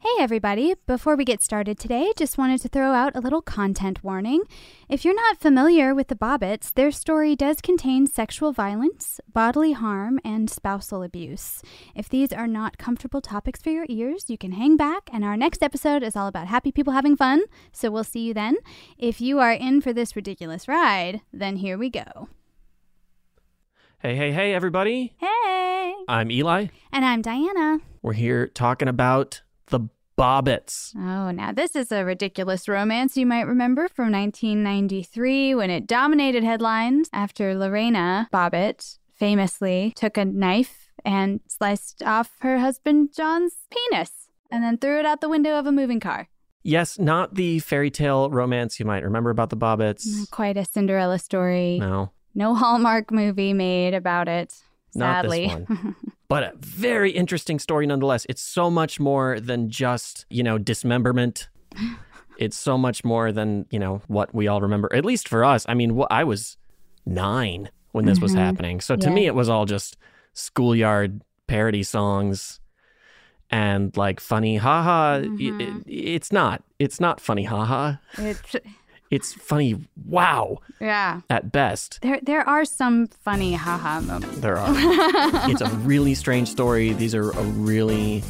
Hey everybody, before we get started today, just wanted to throw out a little content warning. If you're not familiar with the Bobbitts, their story does contain sexual violence, bodily harm, and spousal abuse. If these are not comfortable topics for your ears, you can hang back, and our next episode is all about happy people having fun, so we'll see you then. If you are in for this ridiculous ride, then here we go. Hey, hey, hey, everybody. Hey! I'm Eli. And I'm Diana. We're here talking about the Bobbitts. Oh, now this is a ridiculous romance you might remember from 1993 when it dominated headlines after Lorena Bobbitt famously took a knife and sliced off her husband John's penis and then threw it out the window of a moving car. Yes, not the fairy tale romance you might remember about the Bobbitts. Not quite a Cinderella story. No. No Hallmark movie made about it. Sadly. Not this one. but a very interesting story nonetheless. It's so much more than just, you know, dismemberment. it's so much more than, you know, what we all remember. At least for us. I mean, I was 9 when this mm-hmm. was happening. So to yeah. me it was all just schoolyard parody songs and like funny haha mm-hmm. it, it's not it's not funny haha it's it's funny. Wow. Yeah. At best. There there are some funny haha moments. There are. It's a really strange story. These are a really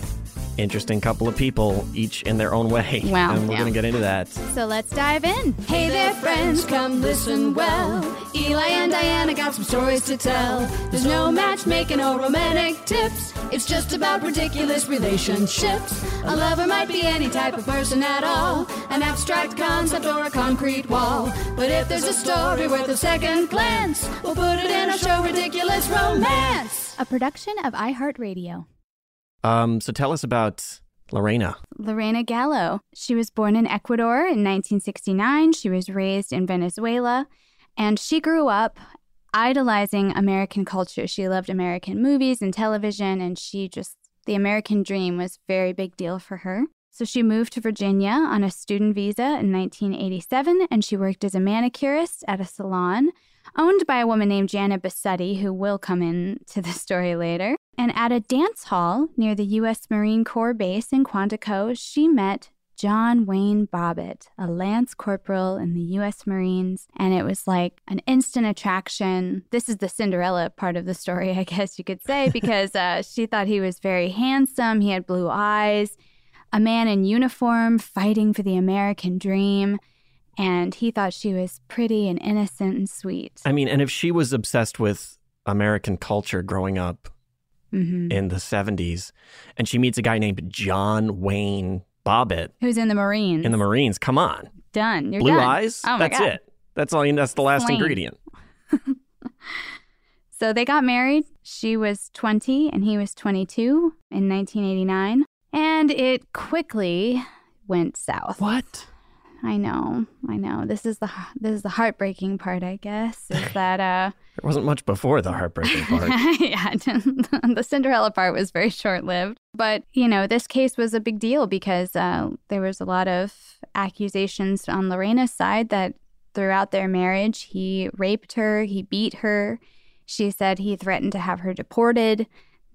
interesting couple of people, each in their own way. Wow. And we're yeah. going to get into that. So let's dive in. Hey there, friends, come listen well. Eli and Diana got some stories to tell. There's no matchmaking or romantic tips. It's just about ridiculous relationships. A lover might be any type of person at all, an abstract concept or a concrete wall. But if there's a story worth a second glance, we'll put it in a show, Ridiculous Romance. A production of iHeartRadio. Um, so tell us about Lorena. Lorena Gallo. She was born in Ecuador in 1969. She was raised in Venezuela, and she grew up idolizing American culture. She loved American movies and television, and she just, the American dream was very big deal for her. So she moved to Virginia on a student visa in 1987, and she worked as a manicurist at a salon owned by a woman named Janet Bassetti, who will come into the story later. And at a dance hall near the U.S. Marine Corps base in Quantico, she met John Wayne Bobbitt, a lance corporal in the U.S. Marines. And it was like an instant attraction. This is the Cinderella part of the story, I guess you could say, because uh, she thought he was very handsome. He had blue eyes, a man in uniform fighting for the American dream. And he thought she was pretty and innocent and sweet. I mean, and if she was obsessed with American culture growing up Mhm. in the 70s, and she meets a guy named John Wayne Bobbitt Who's in the Marines? in the Marines, come on. Done. You're Blue done. eyes? Oh that's God. it. That's all you that's the last Plain. ingredient. So they got married. She was 20 and he was 22 in 1989. And it quickly went south. What? I know. I know. This is the this is the heartbreaking part, I guess. Is that uh There wasn't much before the heartbreaking part. yeah, the Cinderella part was very short lived. But, you know, this case was a big deal because uh, there was a lot of accusations on Lorena's side that throughout their marriage, he raped her, he beat her. She said he threatened to have her deported,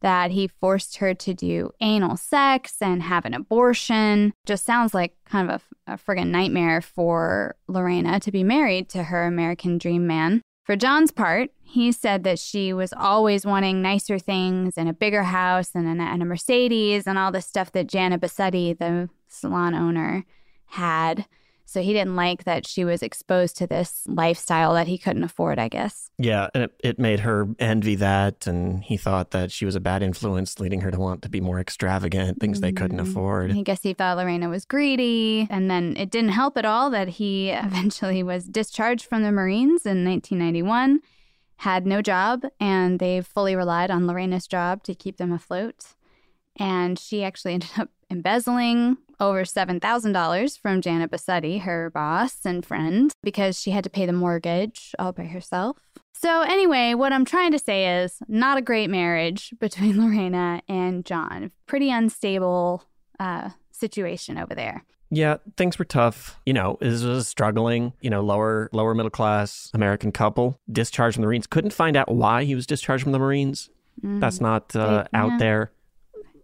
that he forced her to do anal sex and have an abortion. Just sounds like kind of a, a friggin' nightmare for Lorena to be married to her American dream man. For John's part, he said that she was always wanting nicer things and a bigger house and, an, and a Mercedes and all the stuff that Jana Bassetti, the salon owner, had. So he didn't like that she was exposed to this lifestyle that he couldn't afford, I guess. Yeah, and it, it made her envy that, and he thought that she was a bad influence, leading her to want to be more extravagant, things they couldn't mm-hmm. afford. I guess he thought Lorena was greedy. And then it didn't help at all that he eventually was discharged from the Marines in 1991, had no job, and they fully relied on Lorena's job to keep them afloat. And she actually ended up embezzling over $7,000 from Janet Bassetti, her boss and friend, because she had to pay the mortgage all by herself. So, anyway, what I'm trying to say is not a great marriage between Lorena and John. Pretty unstable uh, situation over there. Yeah, things were tough. You know, this was a struggling, you know, lower lower middle class American couple discharged from the Marines. Couldn't find out why he was discharged from the Marines. That's not uh, out there.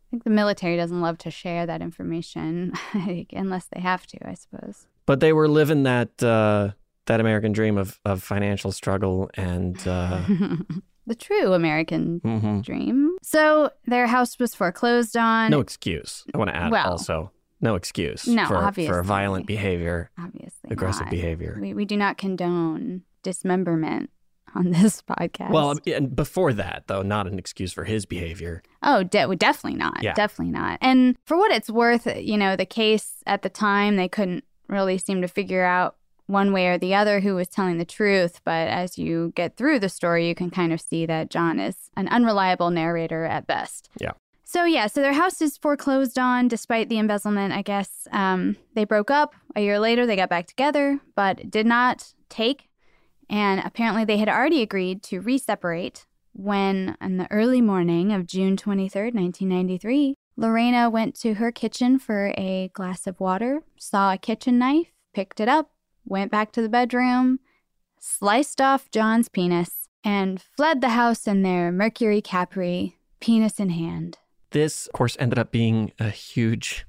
I think the military doesn't love to share that information unless they have to, I suppose. But they were living that uh, that American dream of of financial struggle and uh, the true American mhm. dream. So their house was foreclosed on. no excuse. I want to add Well- also no excuse No, for, for violent behavior, Obviously. aggressive not. behavior. We, we do not condone dismemberment on this podcast. Well, and before that, though, not an excuse for his behavior. Oh, de- definitely not. Yeah. Definitely not. And for what it's worth, you know, the case at the time, they couldn't really seem to figure out one way or the other who was telling the truth. But as you get through the story, you can kind of see that John is an unreliable narrator at best. Yeah. So, yeah, so their house is foreclosed on despite the embezzlement, I guess. Um, they broke up. A year later, they got back together, but did not take. And apparently, they had already agreed to re-separate when, in the early morning of June 23rd, 1993, Lorena went to her kitchen for a glass of water, saw a kitchen knife, picked it up, went back to the bedroom, sliced off John's penis, and fled the house in their Mercury Capri, penis in hand. This, of course, ended up being a huge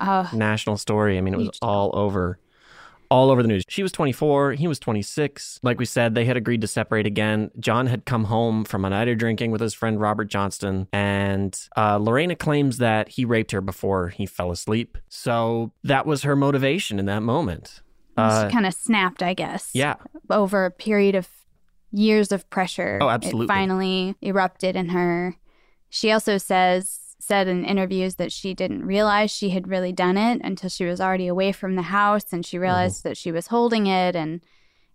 Oh, national story. I mean, it was all over, all over the news. She was 24, he was 26. Like we said, they had agreed to separate again. John had come home from a night of drinking with his friend Robert Johnston, and uh, Lorena claims that he raped her before he fell asleep. So that was her motivation in that moment. Uh, kind of snapped, I guess. yeah, over a period of years of pressure. Oh, absolutely. It finally erupted in her. She also says said in interviews that she didn't realize she had really done it until she was already away from the house and she realized that she was holding it and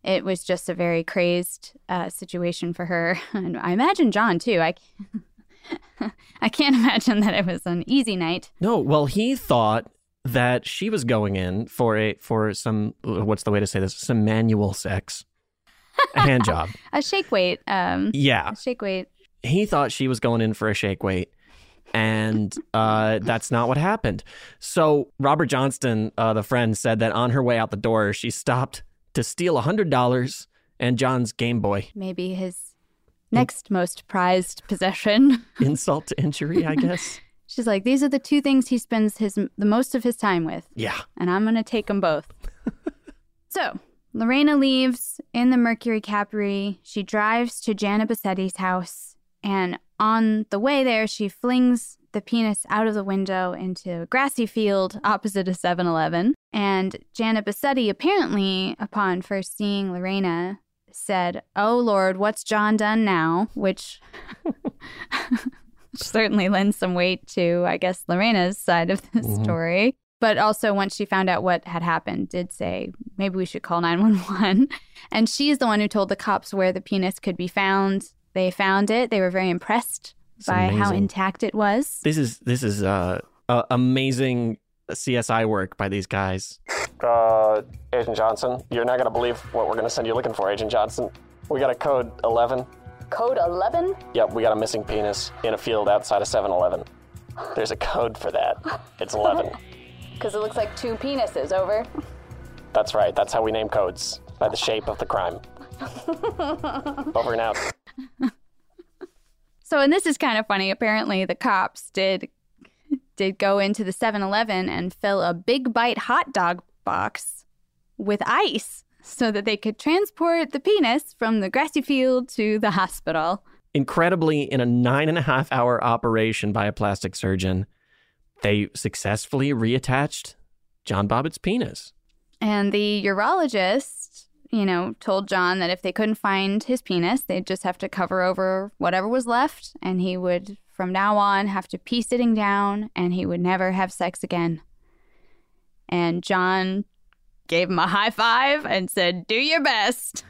it was just a very crazed uh, situation for her. And i imagine john too. I i can't imagine that it was an easy night. No, well, he thought that she was going in for a for some what's the way to say this? Some manual sex, a hand job. a shake weight um Yeah, a shake weight. He thought she was going in for a shake weight, and uh, that's not what happened. So Robert Johnston, uh, the friend, said that on her way out the door, she stopped to steal hundred dollars and John's Game Boy. Maybe his next most prized possession. Insult to injury, I guess. She's like, these are the two things he spends his the most of his time with, yeah. and I'm gonna take them both. so Lorena leaves in the Mercury Capri. She drives to Jana Bassetti's house, and on the way there, she flings the penis out of the window into a grassy field opposite a 7 Eleven. And Jana Bassetti, apparently, upon first seeing Lorena, said, Oh Lord, what's John done now? Which certainly lends some weight to, I guess, Lorena's side of the Mhm. story. But also, once she found out what had happened, did say, maybe we should call 911. And she's the one who told the cops where the penis could be found. They found it. They were very impressed It's by how intact it was. This is this is uh, uh amazing CSI work by these guys. Uh, Agent Johnson, you're not gonna believe what we're gonna send you looking for, Agent Johnson. We got a code 11. Code 11? Yep, we got a missing penis in a field outside of 7 Eleven. There's a code for that. It's 11. Because it looks like two penises, over. That's right, that's how we name codes by the shape of the crime. Over and out. So, and this is kind of funny. Apparently, the cops did did go into the 7-Eleven and fill a big bite hot dog box with ice so that they could transport the penis from the grassy field to the hospital. Incredibly, in a nine and a half hour operation by a plastic surgeon, they successfully reattached John Bobbitt's penis. And the urologist, you know, told John that if they couldn't find his penis, they'd just have to cover over whatever was left, and he would, from now on, have to pee sitting down, and he would never have sex again. And John gave him a high five and said, Do your best.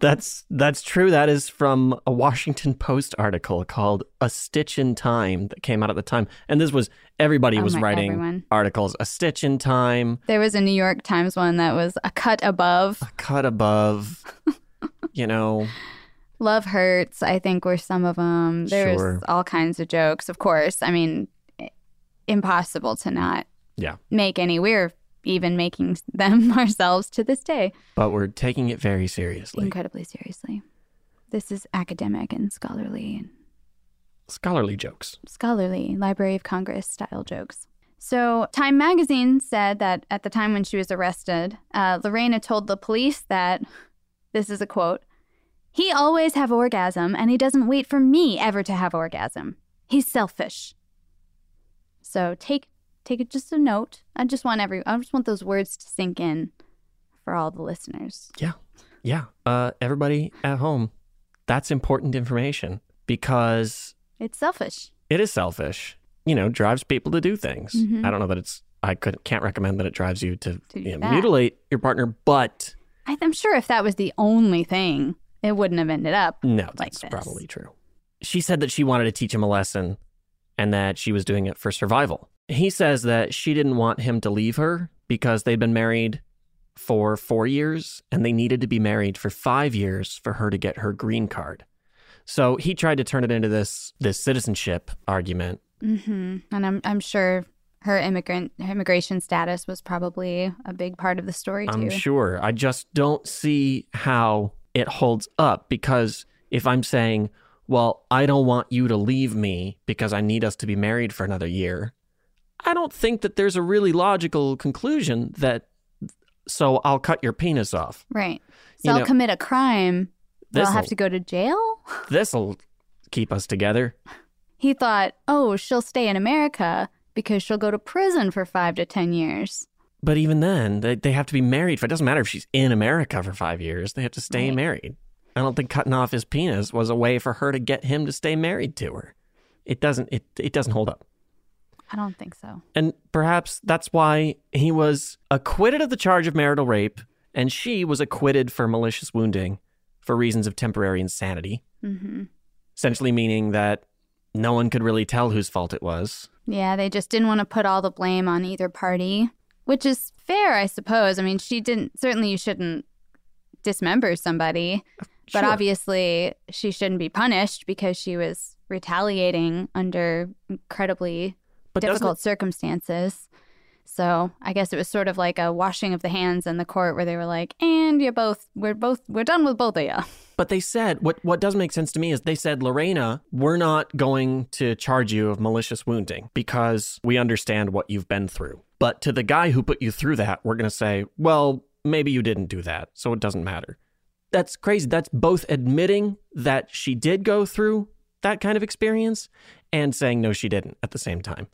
That's that's true. That is from a Washington Post article called "A Stitch in Time" that came out at the time, and this was everybody Oh was my- writing everyone. articles. "A Stitch in Time," There was a New York Times one that was a cut above. A cut above. you know, Love hurts, I think, were some of them. There's Sure. all kinds of jokes, of course. I mean, impossible to not yeah. make any. We're even making them ourselves to this day. But we're taking it very seriously. Incredibly seriously. This is academic and scholarly and Scholarly jokes. scholarly Library of Congress style jokes. So, Time magazine said that at the time when she was arrested, uh, Lorena told the police that this is a quote he always have orgasm and he doesn't wait for me ever to have orgasm. He's selfish. So, take take it just a note. I just want every I just want those words to sink in for all the listeners. Yeah. Yeah. Uh, everybody at home, that's important information because It's selfish. it is selfish. You know, drives people to do things. Mhm. I don't know that it's. I could can't recommend that it drives you to, To you know, mutilate your partner, but I, I'm sure if that was the only thing, it wouldn't have ended up. no, like that's this. probably true. She said that she wanted to teach him a lesson, and that she was doing it for survival. He says that she didn't want him to leave her because they'd been married for four years, and they needed to be married for five years for her to get her green card. So he tried to turn it into this this citizenship argument. hmm And I'm I'm sure her immigrant her immigration status was probably a big part of the story too. I'm sure. I just don't see how it holds up because if I'm saying, well, I don't want you to leave me because I need us to be married for another year, I don't think that there's a really logical conclusion that so I'll cut your penis off. Right. So You I'll know, commit a crime. But I'll have to go to jail. This'll keep us together. He thought, oh, she'll stay in America because she'll go to prison for five to ten years. But even then, they, they have to be married. For, it doesn't matter if she's in America for five years, they have to stay Right. married. I don't think cutting off his penis was a way for her to get him to stay married to her. It doesn't it, it doesn't hold up. I don't think so. And perhaps that's why he was acquitted of the charge of marital rape and she was acquitted for malicious wounding for reasons of temporary insanity, hmm essentially meaning that no one could really tell whose fault it was. Yeah, they just didn't want to put all the blame on either party, which is fair, I suppose. I mean, she didn't. Certainly, you shouldn't dismember somebody, but obviously, she shouldn't be punished because she was retaliating under incredibly But difficult it- circumstances. So I guess it was sort of like a washing of the hands in the court where they were like, and you both, we're both, we're done with both of you. But they said what what does make sense to me is they said Lorena, we're not going to charge you of malicious wounding because we understand what you've been through. But to the guy who put you through that, we're going to say, well, maybe you didn't do that, so it doesn't matter. That's crazy. That's both admitting that she did go through that kind of experience and saying no she didn't at the same time.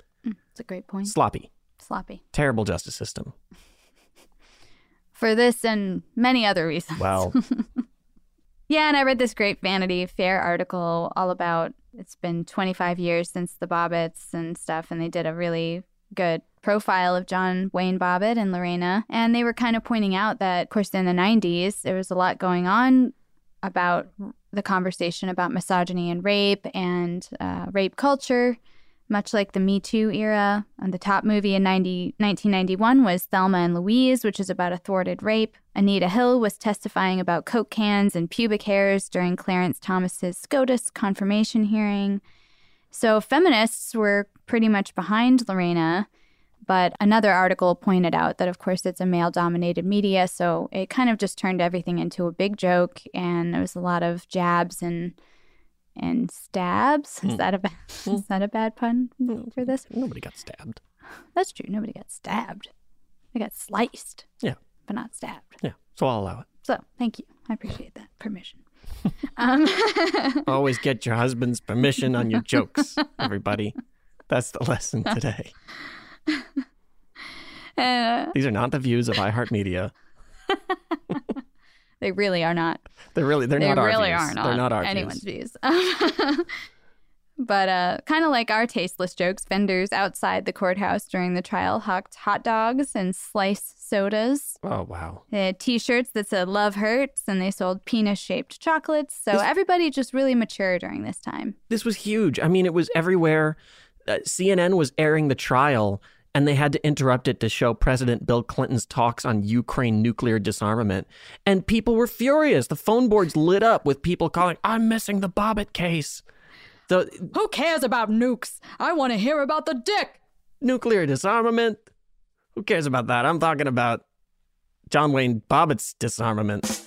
It's a great point. Sloppy. Sloppy. Terrible justice system. For this and many other reasons. Well, Yeah, and I read this great Vanity Fair article all about it's been 25 years since the Bobbitts and stuff, and they did a really good profile of John Wayne Bobbitt and Lorena. And they were kind of pointing out that, of course, in the 90s, there was a lot going on about the conversation about misogyny and rape and uh, rape culture. Much like the Me Too era, and the top movie in 90, 1991 was Thelma and Louise, which is about a thwarted rape. Anita Hill was testifying about coke cans and pubic hairs during Clarence Thomas's SCOTUS confirmation hearing. So feminists were pretty much behind Lorena, but another article pointed out that, of course, it's a male dominated media, so it kind of just turned everything into a big joke, and there was a lot of jabs and and stabs. Is Hmm. that a bad, is that a bad pun for this? Nobody got stabbed. That's true. Nobody got stabbed. They got sliced, Yeah. but not stabbed. Yeah. So I'll allow it. So thank you. I appreciate that permission. um, Always get your husband's permission on your jokes, everybody. That's the lesson today. uh, These are not the views of iHeartMedia. They really are not. They're really they're they not our really views. are not. They're not our anyone's views. views. but uh, kind of like our tasteless jokes, vendors outside the courthouse during the trial hawked hot dogs and sliced sodas. Oh wow. They had T-shirts that said "Love Hurts," and they sold penis-shaped chocolates. So everybody just really mature during this time. This was huge. I mean, it was everywhere. Uh, CNN was airing the trial, and they had to interrupt it to show President Bill Clinton's talks on Ukraine nuclear disarmament. And people were furious. The phone boards lit up with people calling, "I'm missing the Bobbitt case." Who cares about nukes? I want to hear about the dick. nuclear disarmament. Who cares about that? I'm talking about John Wayne Bobbitt's disarmament.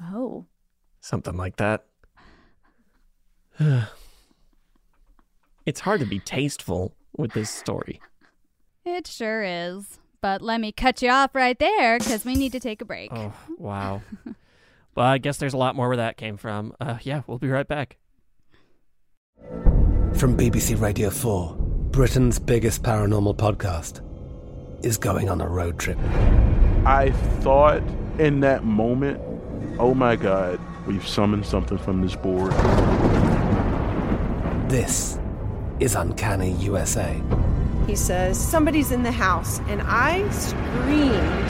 Oh. Something like that. it's hard to be tasteful with this story. It sure is. But let me cut you off right there because we need to take a break. Oh, wow. well, I guess there's a lot more where that came from. Uh, yeah, we'll be right back. From BBC Radio 4, Britain's biggest paranormal podcast is going on a road trip. I thought in that moment, oh my God, we've summoned something from this board. This is Uncanny USA. He says, Somebody's in the house. And I screamed.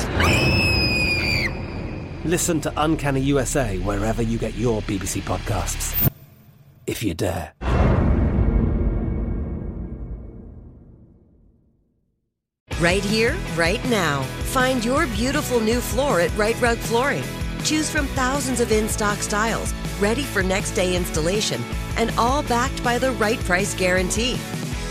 Listen to Uncanny USA wherever you get your BBC podcasts, if you dare. Right here, right now. Find your beautiful new floor at Right Rug Flooring. Choose from thousands of in stock styles, ready for next day installation, and all backed by the right price guarantee.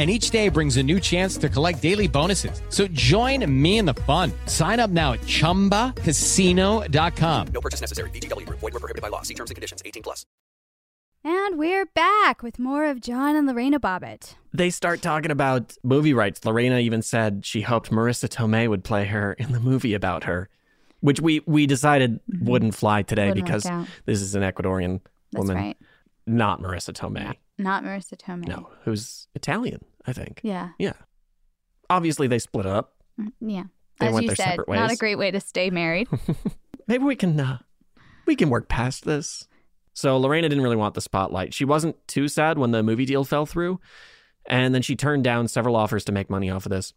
And each day brings a new chance to collect daily bonuses. So join me in the fun. Sign up now at chumbacasino.com. No purchase necessary. VGW Group. Void were prohibited by law. See terms and conditions. 18 plus. And we're back with more of John and Lorena Bobbitt. They start talking about movie rights. Lorena even said she hoped Marisa Tomei would play her in the movie about her, which we we decided mm-hmm. wouldn't fly today Wouldn't because this is an Ecuadorian That's woman, right. not Marisa Tomei. Not Marisa Tomei. No, who's Italian, I think. Yeah. Yeah. Obviously, they split up. Mm, Yeah. They As went you their said, separate not a great way to stay married. Maybe we can uh, we can work past this. So Lorena didn't really want the spotlight. She wasn't too sad when the movie deal fell through, and then she turned down several offers to make money off of this,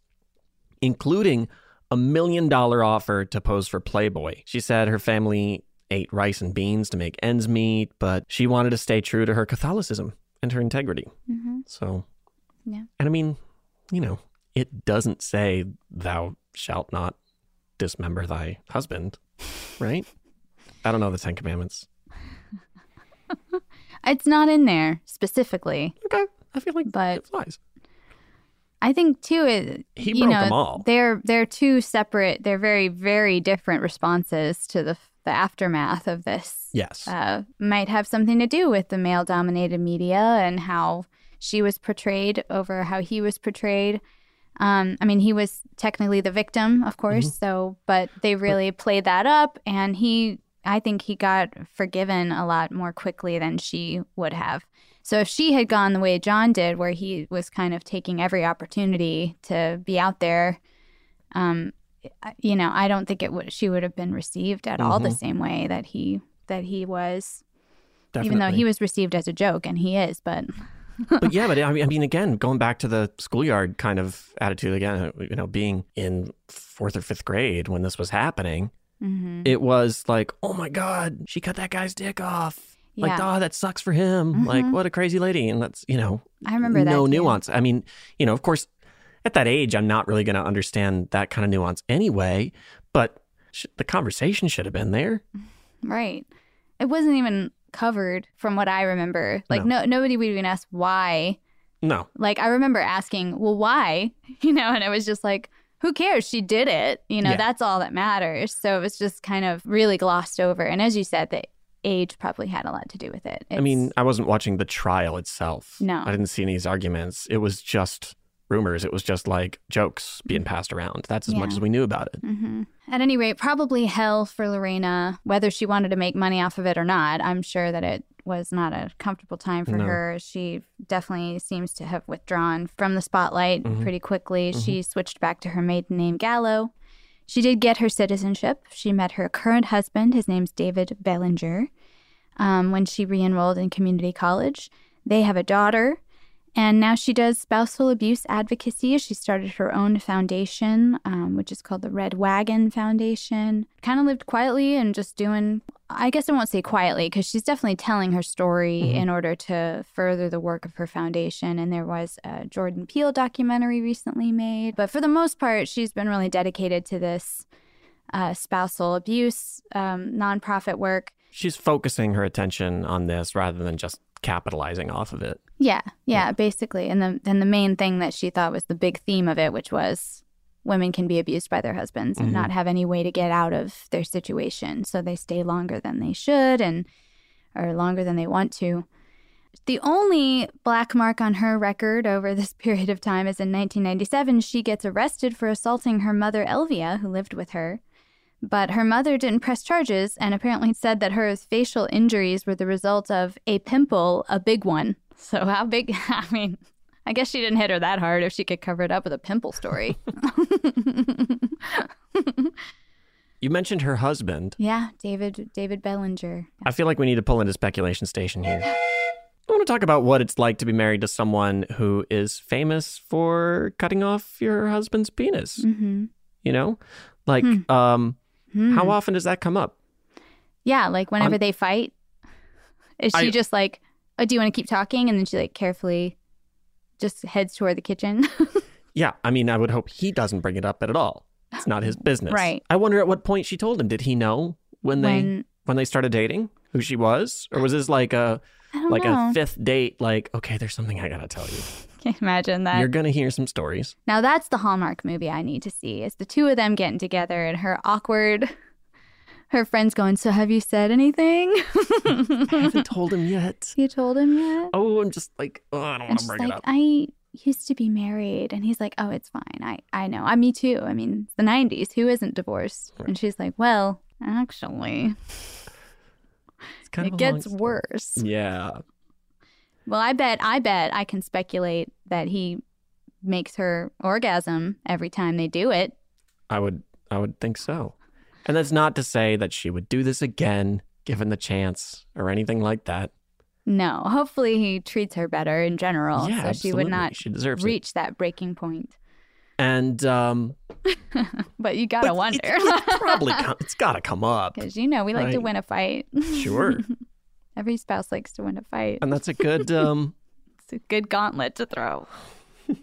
including a million dollar offer to pose for Playboy. She said her family ate rice and beans to make ends meet, but she wanted to stay true to her Catholicism and her integrity. hmm So, Yeah. and I mean, you know, it doesn't say thou shalt not dismember thy husband, right? I don't know the Ten Commandments. It's not in there specifically. Okay. I feel like but it flies. I think too it He you broke know, 'em all. They're they're two separate they're very, very different responses to the the aftermath of this. Yes. Uh, might have something to do with the male dominated media and how she was portrayed over how he was portrayed. Um, I mean, he was technically the victim, of course. Mm-hmm. So, but they really played that up, and he, I think, he got forgiven a lot more quickly than she would have. So, if she had gone the way John did, where he was kind of taking every opportunity to be out there, um, you know, I don't think it would. She would have been received at all the Mhm. same way that he that he was. Even though he was received as a joke, and he is, but but yeah, but I mean, I mean, again, going back to the schoolyard kind of attitude again, you know, being in fourth or fifth grade when this was happening, Mhm. it was like, oh my God, she cut that guy's dick off. Like, Yeah. oh, that sucks for him. Like, Mhm. what a crazy lady. And that's, you know, I remember that no nuance. I mean, you know, of course, at that age, I'm not really going to understand that kind of nuance anyway, but sh- the conversation should have been there. Right. It wasn't even covered from what I remember. Like no, nobody would even ask why. No. Like I remember asking, "Well, why?" You know, and it was just like, "Who cares? She did it." You know, Yeah. that's all that matters. So it was just kind of really glossed over. And as you said, the age probably had a lot to do with it. I mean, I wasn't watching the trial itself. No. I didn't see any of these arguments. It was just rumors. It was just like jokes being passed around. That's as much as we knew about it. hmm At any rate, probably hell for Lorena, whether she wanted to make money off of it or not. I'm sure that it was not a comfortable time for No. her. She definitely seems to have withdrawn from the spotlight Mhm. pretty quickly. Mhm. She switched back to her maiden name, Gallo. She did get her citizenship. She met her current husband, his name's David Bellinger, um, when she re enrolled in community college. They have a daughter. And now she does spousal abuse advocacy. She started her own foundation, um, which is called the Red Wagon Foundation. Kind of lived quietly and just doing, I guess I won't say quietly, because she's definitely telling her story Mhm. in order to further the work of her foundation. And there was a Jordan Peele documentary recently made. But for the most part, she's been really dedicated to this uh, spousal abuse um, nonprofit work. She's focusing her attention on this rather than just capitalizing off of it. Yeah, yeah, basically. And the and the main thing that she thought was the big theme of it, which was women can be abused by their husbands and Mhm. not have any way to get out of their situation. So they stay longer than they should and or longer than they want to. The only black mark on her record over this period of time is in 1997. She gets arrested for assaulting her mother, Elvia, who lived with her. But her mother didn't press charges and apparently said that her facial injuries were the result of a pimple, a big one. So, how big? I mean, I guess she didn't hit her that hard if she could cover it up with a pimple story. You mentioned her husband. yeah, David David Bellinger. I feel like we need to pull into speculation station here. I want to talk about what it's like to be married to someone who is famous for cutting off your husband's penis. Mm-hmm. You know, like, um, how hmm. often does that come up? Yeah, like whenever On- they fight, is she I- just like, "Oh, do you want to keep talking?" And then she like carefully just heads toward the kitchen. Yeah, I mean, I would hope he doesn't bring it up at all. It's not his business. Right. I wonder at what point she told him. Did he know when they When- when they started dating who she was, or was this like a like know. a fifth date? Like, okay, there's something I gotta tell you. Can't imagine that. You're gonna hear some stories. Now that's the Hallmark movie I need to see. Is the two of them getting together and her awkward her friends going, So have you said anything? I haven't told him yet. You told him yet? Oh, I'm just like, oh, I don't want to bring like, it up. I used to be married and he's like, Oh, it's fine. I, I know. I me too. I mean, it's the nineties. Who isn't divorced? And she's like, Well, actually It's kind it gets worse. Yeah. Well, I bet I bet I can speculate that he makes her orgasm every time they do it. I would I would think so. And that's not to say that she would do this again given the chance or anything like that. No, hopefully he treats her better in general, Yeah, so she would not She deserves it. reach that breaking point. And um But you gotta wonder, probably come, it's got to come up. because you know we like to win a fight. Sure. Every spouse likes to win a fight. And that's a good um It's a good gauntlet to throw.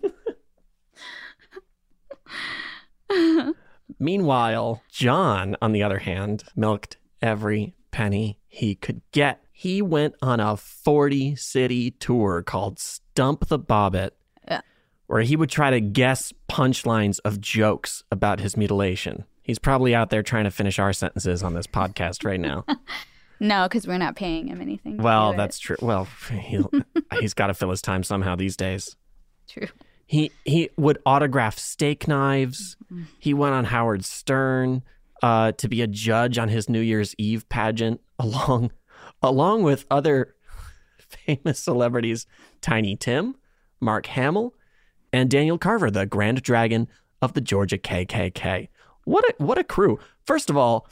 Meanwhile, John, on the other hand, milked every penny he could get. He went on a 40 city tour called Stump the Bobbitt, Yeah. where he would try to guess punchlines of jokes about his mutilation. He's probably out there trying to finish our sentences on this podcast right now. No, because we're not paying him anything. well, that's true. Well, he'll, he's got to fill his time somehow these days. true. He he would autograph steak knives. He went on Howard Stern uh, to be a judge on his New Year's Eve pageant, along along with other famous celebrities, Tiny Tim, Mark Hamill, and Daniel Carver, the Grand Dragon of the Georgia KKK. What a what a crew! First of all,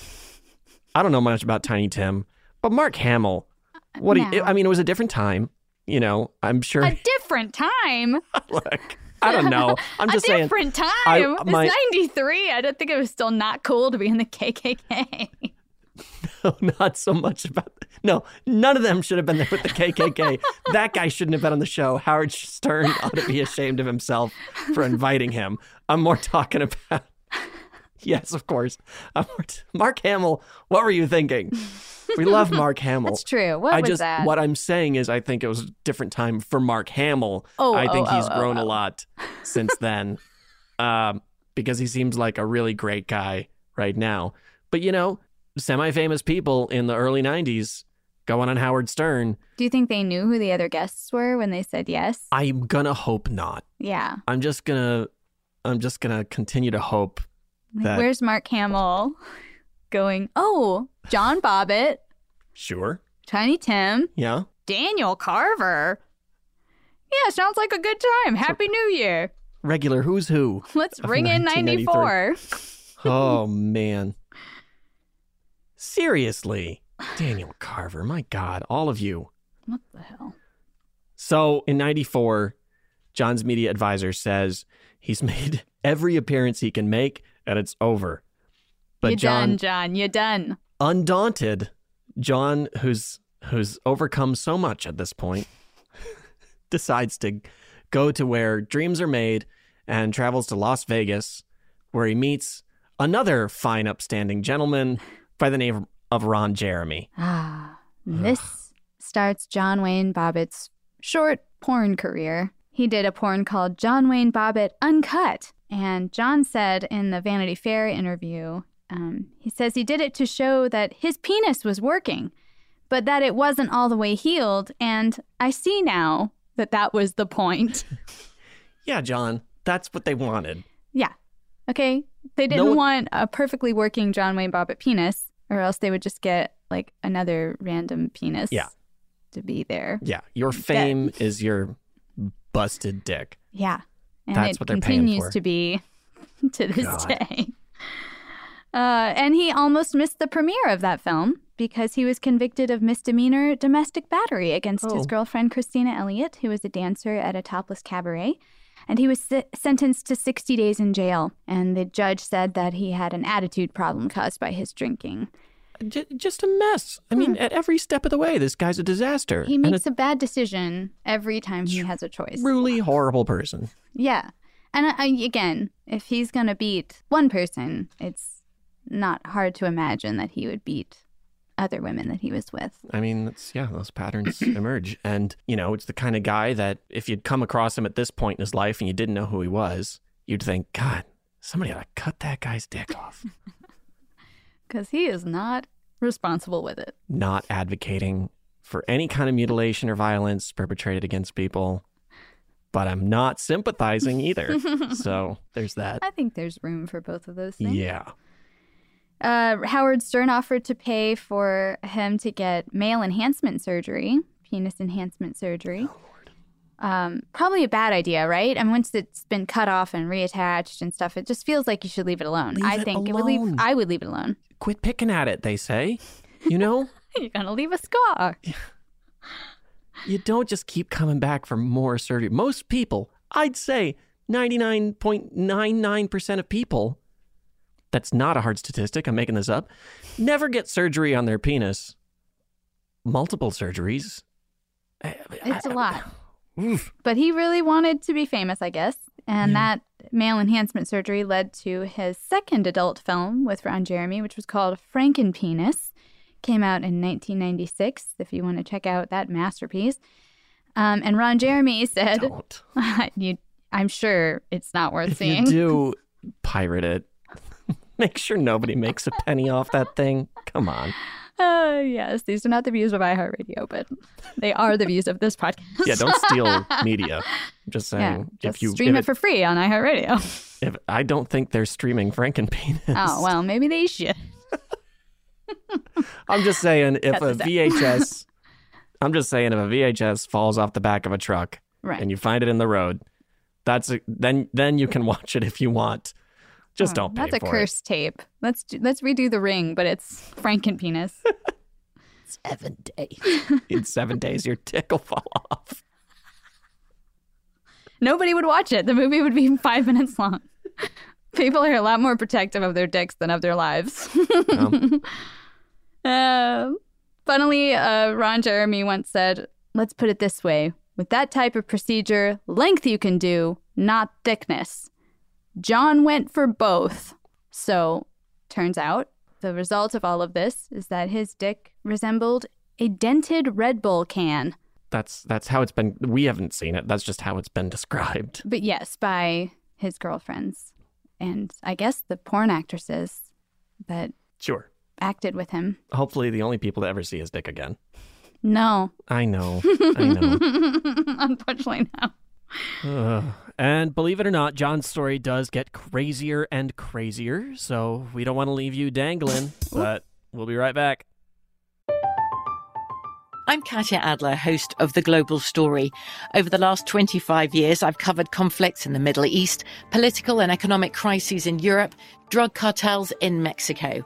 I don't know much about Tiny Tim, but Mark Hamill. Uh, what do you, I mean, it was a different time. You know, I'm sure. A different time. Look, I don't know. I'm just saying. a saying. different time. I- my- it's 93. I don't think it was still not cool to be in the KKK. No, not so much about. No, none of them should have been there with the KKK. that guy shouldn't have been on the show. Howard Stern ought to be ashamed of himself for inviting him. I'm more talking about. Yes, of course. T- Mark Hamill. What were you thinking? We love Mark Hamill. That's true. What I was just that? what I'm saying is I think it was a different time for Mark Hamill. Oh, I think oh, he's oh, grown oh, a oh. lot since then. um, because he seems like a really great guy right now. But you know, semi-famous people in the early 90s going on Howard Stern. Do you think they knew who the other guests were when they said yes? I'm gonna hope not. Yeah. I'm just gonna I'm just gonna continue to hope that where's Mark Hamill going, oh, John Bobbitt, sure. Tiny Tim, Yeah. Daniel Carver. Yeah, sounds like a good time. Happy New Year. Regular who's who. Let's ring in 94. oh man. Seriously. Daniel Carver, my God, all of you. What the hell? So in 94, John's media advisor says he's made every appearance he can make and it's over. But you John, done, John. You're done. undaunted, John, who's who's overcome so much at this point, decides to go to where dreams are made and travels to Las Vegas, where he meets another fine, upstanding gentleman by the name of Ron Jeremy. Ah, this starts John Wayne Bobbitt's short porn career. He did a porn called John Wayne Bobbitt Uncut. And John said in the Vanity Fair interview, um, he says he did it to show that his penis was working, but that it wasn't all the way healed. And I see now that that was the point. Yeah, John, that's what they wanted. yeah. Okay. They didn't one- want a perfectly working John Wayne Bobbitt penis, or else they would just get like another random penis. Yeah. To be there. Yeah, your fame is your busted dick. Yeah. And That's it what they're paying continues for. to be to this God. day. Uh, and he almost missed the premiere of that film because he was convicted of misdemeanor domestic battery against his Oh. girlfriend, Christina Elliott, who was a dancer at a topless cabaret. And he was se- sentenced to 60 days in jail. And the judge said that he had an attitude problem caused by his drinking. J- just a mess. I mean, at every step of the way, this guy's a disaster. He makes a bad decision every time he has a choice. truly horrible person. Yeah. And I, I- again, if he's going to beat one person, it's not hard to imagine that he would beat other women that he was with. I mean, it's, yeah, those patterns emerge. And, you know, it's the kind of guy that if you'd come across him at this point in his life and you didn't know who he was, you'd think, God, somebody ought to cut that guy's dick off. Because he is not responsible with it. Not advocating for any kind of mutilation or violence perpetrated against people, but I'm not sympathizing either. so there's that. I think there's room for both of those things. Yeah. Uh, Howard Stern offered to pay for him to get male enhancement surgery, penis enhancement surgery. Um, probably a bad idea, right? And once it's been cut off and reattached and stuff, it just feels like you should leave it alone. Leave I it think it would leave. I would leave it alone. Quit picking at it, they say. You know? You're gonna leave a scar. you don't just keep coming back for more surgery. Most people, I'd say 99.99% of people, that's not a hard statistic, I'm making this up, never get surgery on their penis. Multiple surgeries. Eh, it's a lot. Oof. But he really wanted to be famous, I guess. And that male enhancement surgery led to his second adult film with Ron Jeremy, which was called Frankenpenis. Came out in 1996, if you want to check out that masterpiece. Um, and Ron Jeremy said, you, I'm sure it's not worth If seeing. you do pirate it, make sure nobody makes a penny off that thing. Come on. Uh, yes, these are not the views of iHeartRadio, but they are the views of this podcast. Yeah, don't steal media. I'm just saying. Yeah, if you stream if it for free on iHeartRadio. If I don't think they're streaming Frankenpenis. oh well, maybe they should. I'm just saying if a. VHS I'm just saying if a VHS falls off the back of a truck Right. and you find it in the road, that's a, then then you can watch it if you want. Just Oh, don't pay That's a for cursed tape. Let's do, let's redo the ring, but it's Frankenpenis. Seven days. in 7 days your dick will fall off. Nobody would watch it. The movie would be five minutes long. People are a lot more protective of their dicks than of their lives. uh, funnily, uh, Ron Jeremy once said, let's put it this way with that type of procedure, length you can do, not thickness. John went for both. So, turns out, the result of all of this is that his dick resembled a dented Red Bull can. That's that's how it's been we haven't seen it. That's just how it's been described. But yes, by his girlfriends and I guess the porn actresses that Sure. acted with him. Hopefully the only people to ever see his dick again. No. I know. I know. Unfortunately, no. Ugh. and believe it or not, John's story does get crazier and crazier. So we don't want to leave you dangling, but we'll be right back. I'm Katya Adler, host of The Global Story. Over the last 25 years, I've covered conflicts in the Middle East, political and economic crises in Europe, drug cartels in Mexico.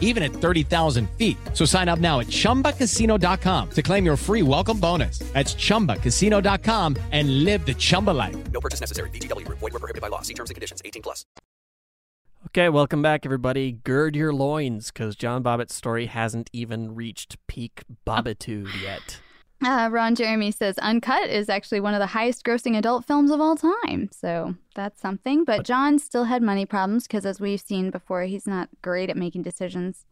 even at 30,000 feet. So sign up now at chumbacasino.com to claim your free welcome bonus. That's chumbacasino.com and live the Chumba life. No purchase necessary. VGW Group. Void were prohibited by law. See terms and conditions. 18 plus. Okay, welcome back, everybody. Gird your loins, because John Bobbitt's story hasn't even reached peak Bobbitude yet. Uh, Ron Jeremy says Uncut is actually one of the highest grossing adult films of all time. So that's something. But John still had money problems because, as we've seen before, he's not great at making decisions.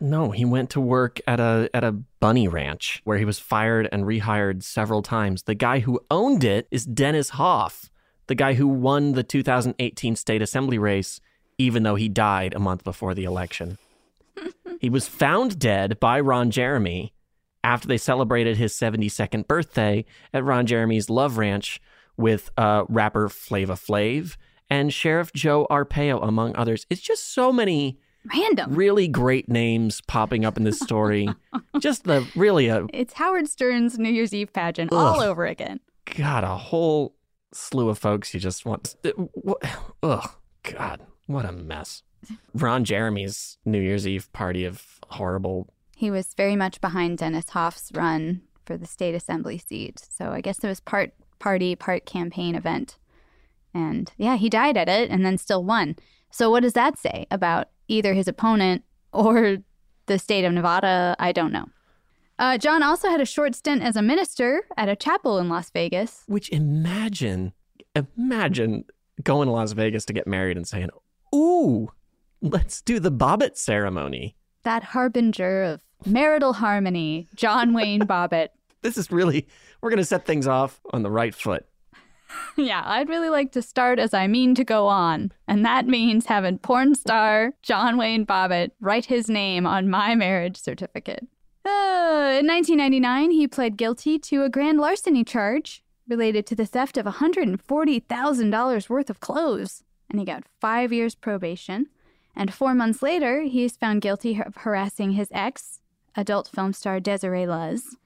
No, he went to work at a at a bunny ranch where he was fired and rehired several times. The guy who owned it is Dennis Hof, the guy who won the 2018 state assembly race, even though he died a month before the election. he was found dead by Ron Jeremy after they celebrated his 72nd birthday at Ron Jeremy's Love Ranch with uh, rapper Flava Flav and Sheriff Joe Arpaio, among others. It's just so many random, really great names popping up in this story. just the really a It's Howard Stern's New Year's Eve pageant all over again. God, a whole slew of folks you just want. Ugh, God, what a mess. Ron Jeremy's New Year's Eve party of horrible. He was very much behind Dennis Hof's run for the state assembly seat. So I guess it was part party, part campaign event. And yeah, he died at it and then still won. So what does that say about either his opponent or the state of Nevada? I don't know. Uh, John also had a short stint as a minister at a chapel in Las Vegas. Which imagine, imagine going to Las Vegas to get married and saying, "Ooh, let's do the Bobbitt ceremony." That harbinger of marital harmony, John Wayne Bobbitt. This is really we're going to set things off on the right foot. yeah, I'd really like to start as I mean to go on, and that means having porn star John Wayne Bobbitt write his name on my marriage certificate. Uh, in 1999, he pled guilty to a grand larceny charge related to the theft of $140,000 worth of clothes, and he got five years probation. And four months later, he is found guilty of harassing his ex, adult film star Desiree Luz.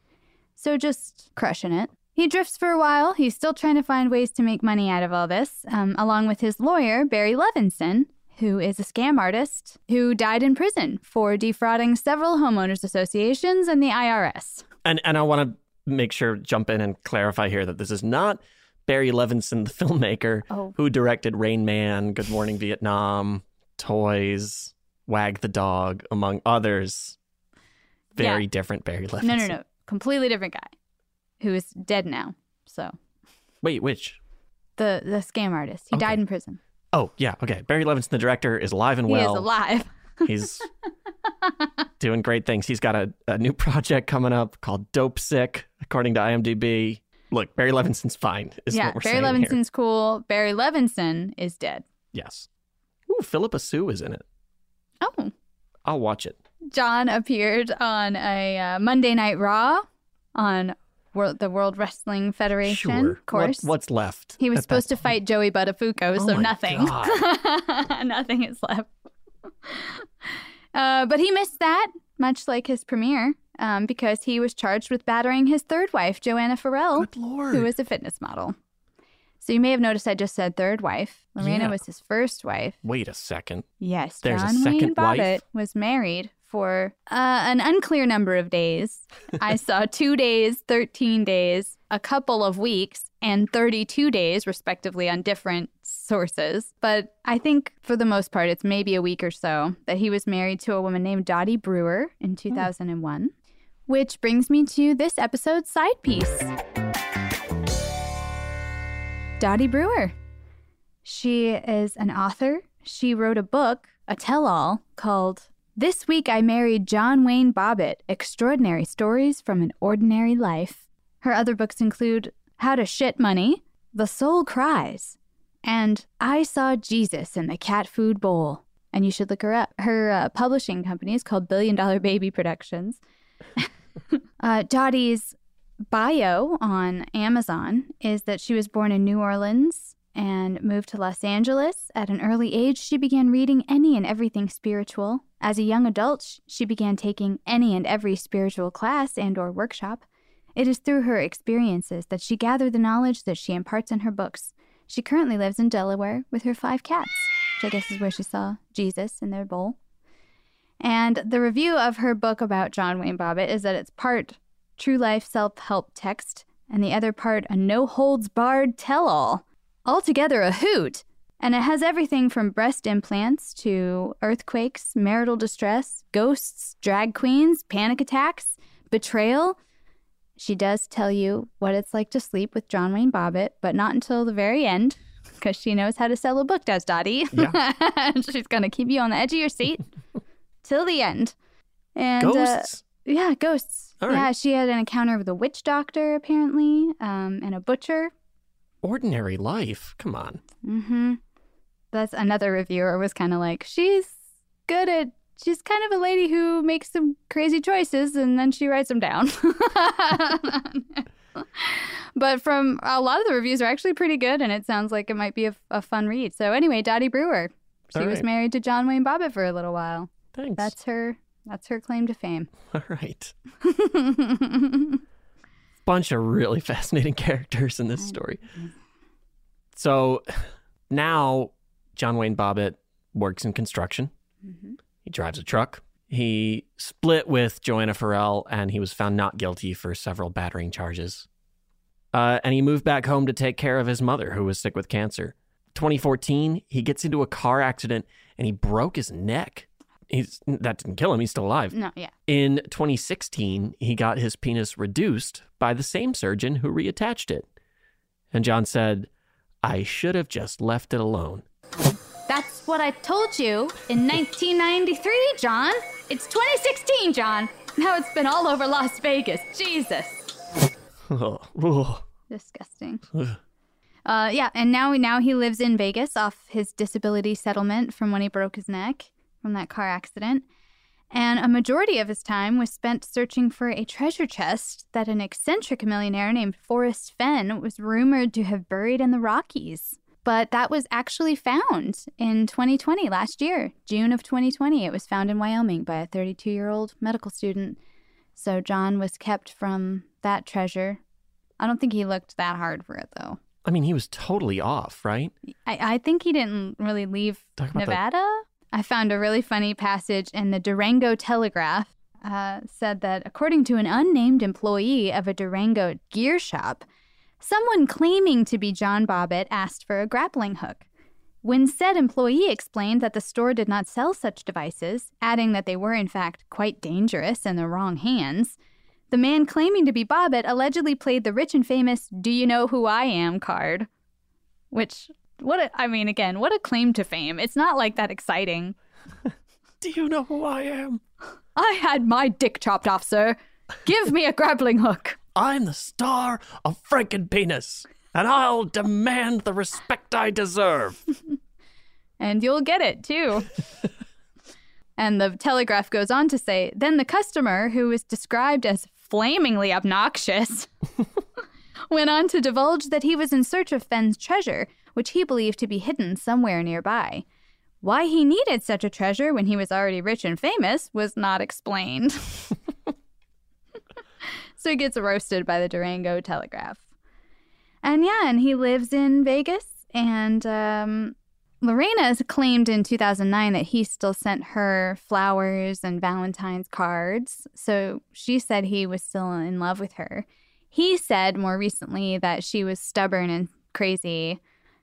So just crushing it. He drifts for a while. He's still trying to find ways to make money out of all this, um, along with his lawyer, Barry Levinson, who is a scam artist who died in prison for defrauding several homeowners associations and the IRS. And and I want to make sure jump in and clarify here that this is not Barry Levinson, the filmmaker Oh. who directed Rain Man, Good Morning Vietnam, Toys, Wag the Dog, among others. Very Yeah. different Barry Levinson. No, no, no. Completely different guy who is dead now. So Wait, which? the the scam artist. He died in prison. Oh, yeah, okay. Barry Levinson, the director, is alive and well. he is alive. He's doing great things. He's got a, a new project coming up called Dopesick, according to IMDb. Look, Barry Levinson's fine, is yeah, what we're Barry saying here. Levinson's cool. Barry Levinson is dead. Yes. Ooh, Phillipa Soo is in it. Oh, I'll watch it. John appeared on a uh, Monday Night Raw on World, the World Wrestling Federation. Sure. Of course. What, what's left? He was supposed to fight Joey Buttafuoco, Oh so nothing. nothing is left. Uh, but he missed that, much like his premiere, um, because he was charged with battering his third wife, Joanna Farrell, who is a fitness model. So you may have noticed I just said third wife. Lorena Yeah. was his first wife. Wait a second. Yes, There's John a second Wayne Bobbitt wife. was married for uh, an unclear number of days. I saw two days, 13 days, a couple of weeks, and 32 days, respectively, on different sources. But I think for the most part, it's maybe a week or so that he was married to a woman named Dottie Brewer in 2001. Which brings me to this episode's side piece Dottie Brewer. She is an author. She wrote a book, a tell all, called This Week I Married John Wayne Bobbitt Extraordinary Stories from an Ordinary Life. Her other books include How to Shit Money, The Soul Cries, and I Saw Jesus in the Cat Food Bowl. And you should look her up. Her uh, publishing company is called Billion Dollar Baby Productions. uh, Dottie's bio on Amazon is that she was born in New Orleans and moved to Los Angeles. At an early age, she began reading any and everything spiritual. As a young adult, she began taking any and every spiritual class and or workshop. It is through her experiences that she gathered the knowledge that she imparts in her books. She currently lives in Delaware with her five cats, which I guess is where she saw Jesus in their bowl. And the review of her book about John Wayne Bobbitt is that it's part true life self help text and the other part a no holds barred tell all. Altogether a hoot. And it has everything from breast implants to earthquakes, marital distress, ghosts, drag queens, panic attacks, betrayal. She does tell you what it's like to sleep with John Wayne Bobbitt, but not until the very end, because she knows how to sell a book, does Dottie. Yeah. She's going to keep you on the edge of your seat till the end. And uh, Ghosts? yeah, ghosts. Right. Yeah, she had an encounter with a witch doctor, apparently, um, and a butcher. Ordinary life. Come on. Mm-hmm. That's another reviewer was kind of like, she's good at, she's kind of a lady who makes some crazy choices and then she writes them down. but from a lot of the reviews are actually pretty good and it sounds like it might be a, a fun read. So anyway, Dottie Brewer, she All was married to John Wayne Bobbitt for a little while. Thanks. That's her, that's her claim to fame. All right. Bunch of really fascinating characters in this story. So now John Wayne Bobbitt works in construction. He drives a truck. He split with Joanna Farrell and he was found not guilty for several battering charges. Uh, and he moved back home to take care of his mother, who was sick with cancer. 2014, he gets into a car accident and he broke his neck. He's, that didn't kill him, he's still alive. No, yeah. In 2016, he got his penis reduced by the same surgeon who reattached it. And John said, I should have just left it alone. That's what I told you in 1993, John. It's 2016, John. Now it's been all over Las Vegas. Jesus. Oh, Disgusting. Uh, yeah, and now now he lives in Vegas off his disability settlement from when he broke his neck from that car accident. And a majority of his time was spent searching for a treasure chest that an eccentric millionaire named Forrest Fenn was rumored to have buried in the Rockies. But that was actually found in 2020, last year, June of 2020. It was found in Wyoming by a 32 year old medical student. So John was kept from that treasure. I don't think he looked that hard for it, though. I mean, he was totally off, right? I, I think he didn't really leave Nevada. I found a really funny passage in the Durango Telegraph. Uh, said that according to an unnamed employee of a Durango gear shop, someone claiming to be John Bobbitt asked for a grappling hook. When said employee explained that the store did not sell such devices, adding that they were in fact quite dangerous in the wrong hands, the man claiming to be Bobbitt allegedly played the rich and famous "Do you know who I am?" card. Which, what a, I mean, again, what a claim to fame. It's not like that exciting. Do you know who I am? I had my dick chopped off, sir. Give me a grappling hook. I'm the star of Frankenpenis, and I'll demand the respect I deserve. And you'll get it, too. And the Telegraph goes on to say then the customer, who was described as flamingly obnoxious, went on to divulge that he was in search of Fenn's treasure, which he believed to be hidden somewhere nearby. Why he needed such a treasure when he was already rich and famous was not explained. so he gets roasted by the Durango Telegraph. And yeah, and he lives in Vegas. And um, Lorena claimed in 2009 that he still sent her flowers and Valentine's cards. So she said he was still in love with her. He said more recently that she was stubborn and crazy.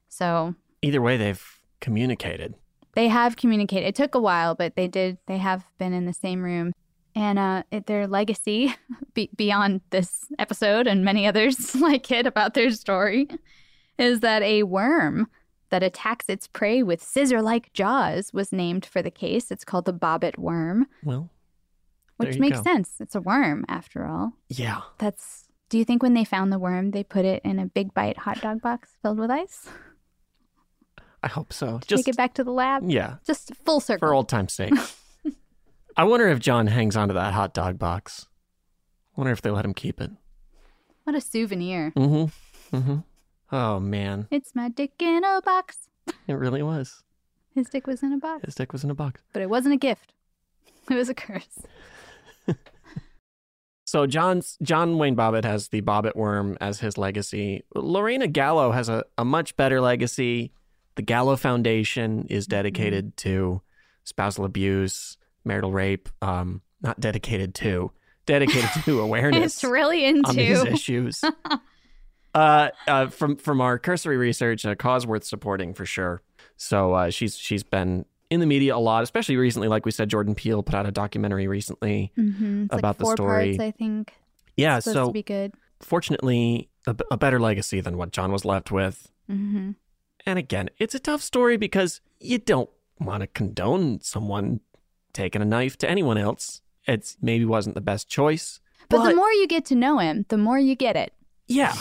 So Either way, they've communicated. they have communicated. It took a while, but they did. They have been in the same room, and uh, it, their legacy be- beyond this episode and many others like it about their story is that a worm that attacks its prey with scissor-like jaws was named for the case. It's called the bobbit worm, Well, which makes go. sense. It's a worm after all. Yeah. That's. Do you think when they found the worm, they put it in a big bite hot dog box filled with ice? I hope so. Just take it back to the lab. Yeah. Just full circle. For old time's sake. I wonder if John hangs onto that hot dog box. I wonder if they let him keep it. What a souvenir. Mm-hmm. Mm-hmm. Oh man. It's my dick in a box. It really was. His dick was in a box. His dick was in a box. But it wasn't a gift. It was a curse. So John's John Wayne Bobbitt has the Bobbitt worm as his legacy. Lorena Gallo has a, a much better legacy. The Gallo Foundation is dedicated to spousal abuse, marital rape. Um, not dedicated to, dedicated to awareness. It's really into these issues. uh, uh, from from our cursory research, uh, cause worth supporting for sure. So uh, she's she's been in the media a lot, especially recently. Like we said, Jordan Peele put out a documentary recently Mhm. About like the story. parts, I think. yeah, It's so to be good. fortunately, a better legacy than what John was left with. Mm-hmm. And again, it's a tough story because you don't want to condone someone taking a knife to anyone else. It's maybe wasn't the best choice. But, the more you get to know him, the more you get it. Yeah.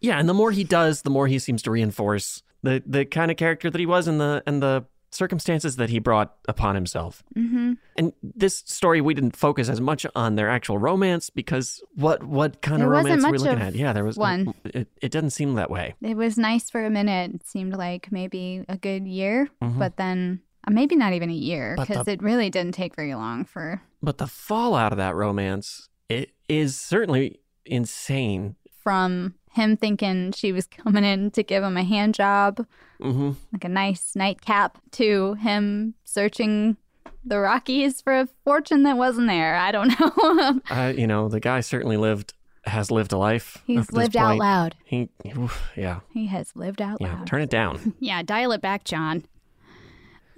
Yeah, and the more he does, the more he seems to reinforce the the kind of character that he was in the and the circumstances that he brought upon himself. Mm-hmm. And this story we didn't focus as much on their actual romance because what what kind There of romance are we looking at? Yeah, there was one. It, it doesn't seem that way. It was nice for a minute. It seemed like maybe a good year, Mhm. but then uh, maybe not even a year because it really didn't take very long for But the fallout of that romance it is certainly insane. from him thinking she was coming in to give him a hand job, hmm like a nice nightcap, to him searching the Rockies for a fortune that wasn't there. I don't know. Uh, you know, the guy certainly lived has lived a life. He's up to this lived out loud. He, yeah, he has lived out yeah. loud. Turn it down. Yeah, dial it back, John.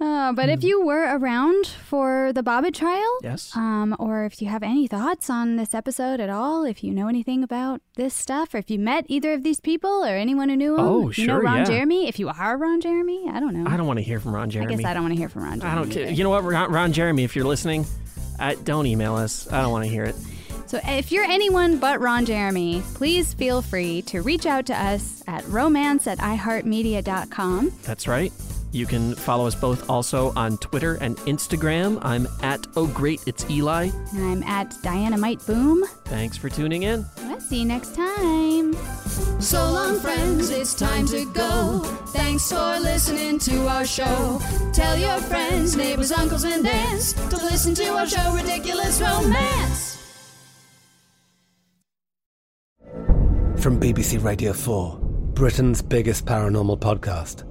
Uh, but Hmm. if you were around for the Bobbitt trial, Yes. um, or if you have any thoughts on this episode at all, if you know anything about this stuff, or if you met either of these people or anyone who knew them, Oh, if you know sure, Ron yeah. Jeremy, if you are Ron Jeremy, I don't know. I don't want to hear from Ron Jeremy. I guess I don't want to hear from Ron Jeremy. I don't care. either. You know what, Ron, Ron Jeremy, if you're listening, uh, don't email us. I don't want to hear it. So if you're anyone but Ron Jeremy, please feel free to reach out to us at romance at iheartmedia.com. That's right. You can follow us both also on Twitter and Instagram. I'm at Oh Great It's Eli. And I'm at Dynamite Boom. Thanks for tuning in. I'll see you next time. So long, friends, it's time to go. Thanks for listening to our show. Tell your friends, neighbors, uncles, and aunts to listen to our show, Ridiculous Romance. From BBC Radio 4, Britain's biggest paranormal podcast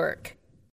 Work.